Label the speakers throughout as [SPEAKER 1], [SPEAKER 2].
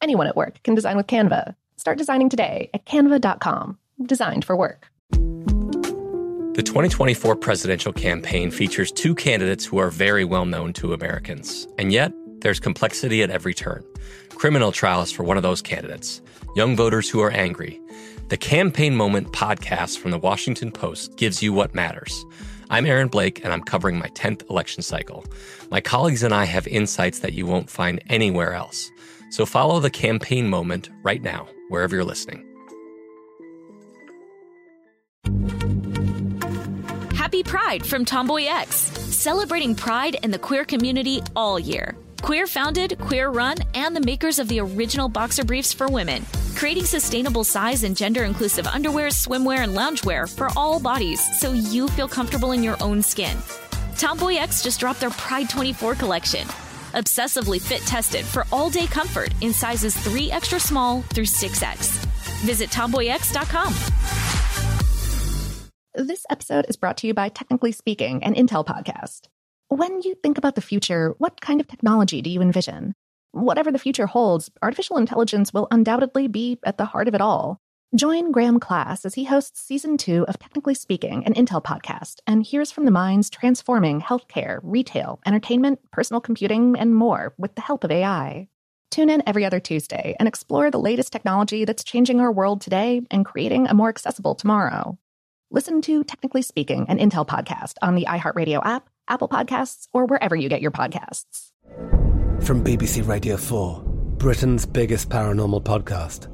[SPEAKER 1] Anyone at work can design with Canva. Start designing today at canva.com. Designed for work.
[SPEAKER 2] The 2024 presidential campaign features two candidates who are very well known to Americans. And yet, there's complexity at every turn. Criminal trials for one of those candidates, young voters who are angry. The Campaign Moment podcast from the Washington Post gives you what matters. I'm Aaron Blake, and I'm covering my 10th election cycle. My colleagues and I have insights that you won't find anywhere else. So follow the campaign moment right now, wherever you're listening.
[SPEAKER 3] Happy Pride from Tomboy X, celebrating pride and the queer community all year. Queer founded, queer run, and the makers of the original boxer briefs for women, creating sustainable size and gender inclusive underwear, swimwear, and loungewear for all bodies so you feel comfortable in your own skin. Tomboy X just dropped their Pride 24 collection. Obsessively fit tested for all day comfort in sizes 3 extra small through 6X. Visit tomboyx.com.
[SPEAKER 1] This episode is brought to you by Technically Speaking, an Intel podcast. When you think about the future, what kind of technology do you envision? Whatever the future holds, artificial intelligence will undoubtedly be at the heart of it all. Join Graham Class as he hosts season two of Technically Speaking, an Intel podcast, and hears from the minds transforming healthcare, retail, entertainment, personal computing, and more with the help of AI. Tune in every other Tuesday and explore the latest technology that's changing our world today and creating a more accessible tomorrow. Listen to Technically Speaking, an Intel podcast on the iHeartRadio app Apple Podcasts, or wherever you get your podcasts.
[SPEAKER 4] From BBC Radio 4, Britain's biggest paranormal podcast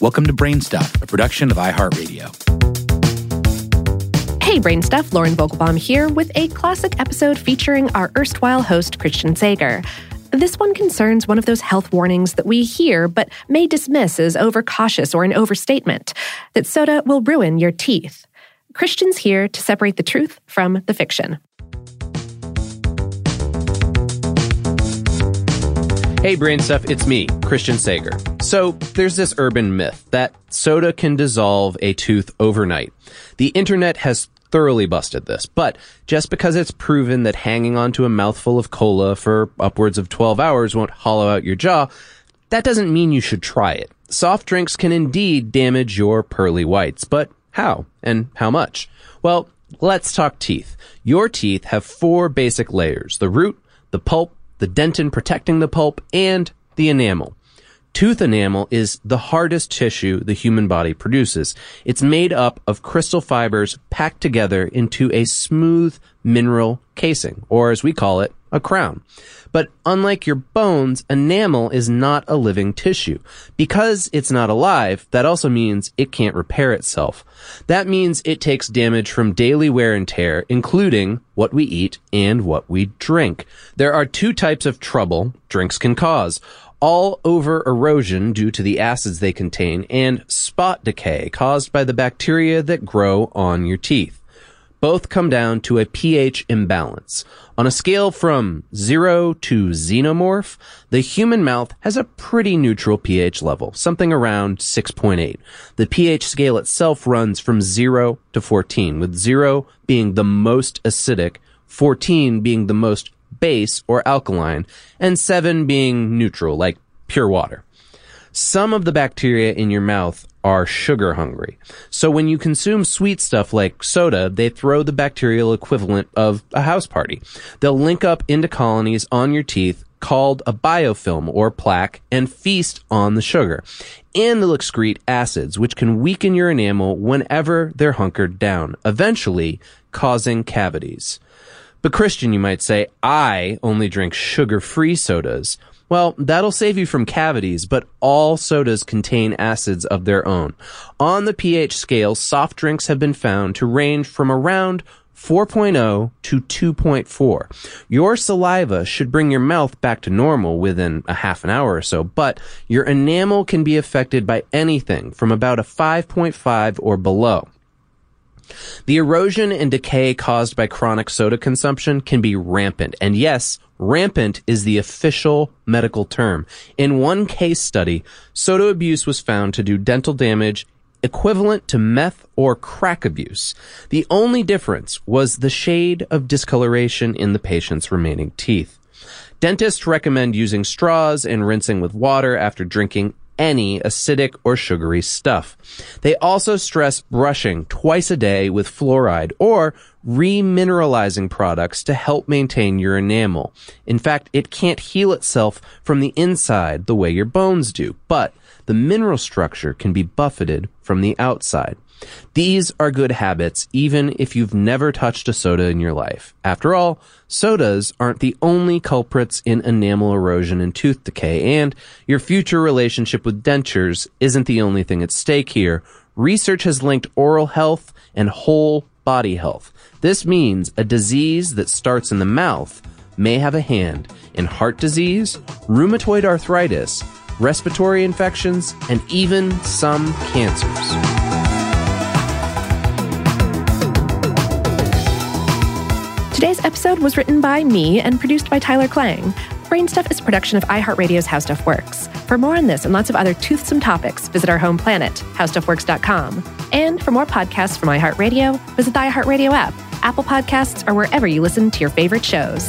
[SPEAKER 5] Welcome to Brainstuff, a production of iHeartRadio.
[SPEAKER 1] Hey, Brainstuff, Lauren Vogelbaum here with a classic episode featuring our erstwhile host, Christian Sager. This one concerns one of those health warnings that we hear but may dismiss as overcautious or an overstatement that soda will ruin your teeth. Christian's here to separate the truth from the fiction.
[SPEAKER 6] Hey, Brain Stuff, it's me, Christian Sager. So, there's this urban myth that soda can dissolve a tooth overnight. The internet has thoroughly busted this. But just because it's proven that hanging onto a mouthful of cola for upwards of 12 hours won't hollow out your jaw, that doesn't mean you should try it. Soft drinks can indeed damage your pearly whites, but how and how much? Well, let's talk teeth. Your teeth have four basic layers the root, the pulp, the dentin protecting the pulp, and the enamel. Tooth enamel is the hardest tissue the human body produces. It's made up of crystal fibers packed together into a smooth mineral casing, or as we call it, a crown. But unlike your bones, enamel is not a living tissue. Because it's not alive, that also means it can't repair itself. That means it takes damage from daily wear and tear, including what we eat and what we drink. There are two types of trouble drinks can cause all over erosion due to the acids they contain, and spot decay caused by the bacteria that grow on your teeth. Both come down to a pH imbalance. On a scale from zero to xenomorph, the human mouth has a pretty neutral pH level, something around 6.8. The pH scale itself runs from zero to 14, with zero being the most acidic, 14 being the most base or alkaline, and seven being neutral, like pure water. Some of the bacteria in your mouth are sugar hungry. So when you consume sweet stuff like soda, they throw the bacterial equivalent of a house party. They'll link up into colonies on your teeth, called a biofilm or plaque and feast on the sugar. And they'll excrete acids, which can weaken your enamel whenever they're hunkered down, eventually causing cavities. But Christian, you might say, I only drink sugar-free sodas. Well, that'll save you from cavities, but all sodas contain acids of their own. On the pH scale, soft drinks have been found to range from around 4.0 to 2.4. Your saliva should bring your mouth back to normal within a half an hour or so, but your enamel can be affected by anything from about a 5.5 or below. The erosion and decay caused by chronic soda consumption can be rampant. And yes, rampant is the official medical term. In one case study, soda abuse was found to do dental damage equivalent to meth or crack abuse. The only difference was the shade of discoloration in the patient's remaining teeth. Dentists recommend using straws and rinsing with water after drinking any acidic or sugary stuff. They also stress brushing twice a day with fluoride or remineralizing products to help maintain your enamel. In fact, it can't heal itself from the inside the way your bones do, but the mineral structure can be buffeted from the outside. These are good habits even if you've never touched a soda in your life. After all, sodas aren't the only culprits in enamel erosion and tooth decay, and your future relationship with dentures isn't the only thing at stake here. Research has linked oral health and whole body health. This means a disease that starts in the mouth may have a hand in heart disease, rheumatoid arthritis, respiratory infections, and even some cancers.
[SPEAKER 1] Today's episode was written by me and produced by Tyler Klang. Brainstuff is a production of iHeartRadio's How Stuff Works. For more on this and lots of other toothsome topics, visit our home planet, howstuffworks.com. And for more podcasts from iHeartRadio, visit the iHeartRadio app, Apple Podcasts, or wherever you listen to your favorite shows.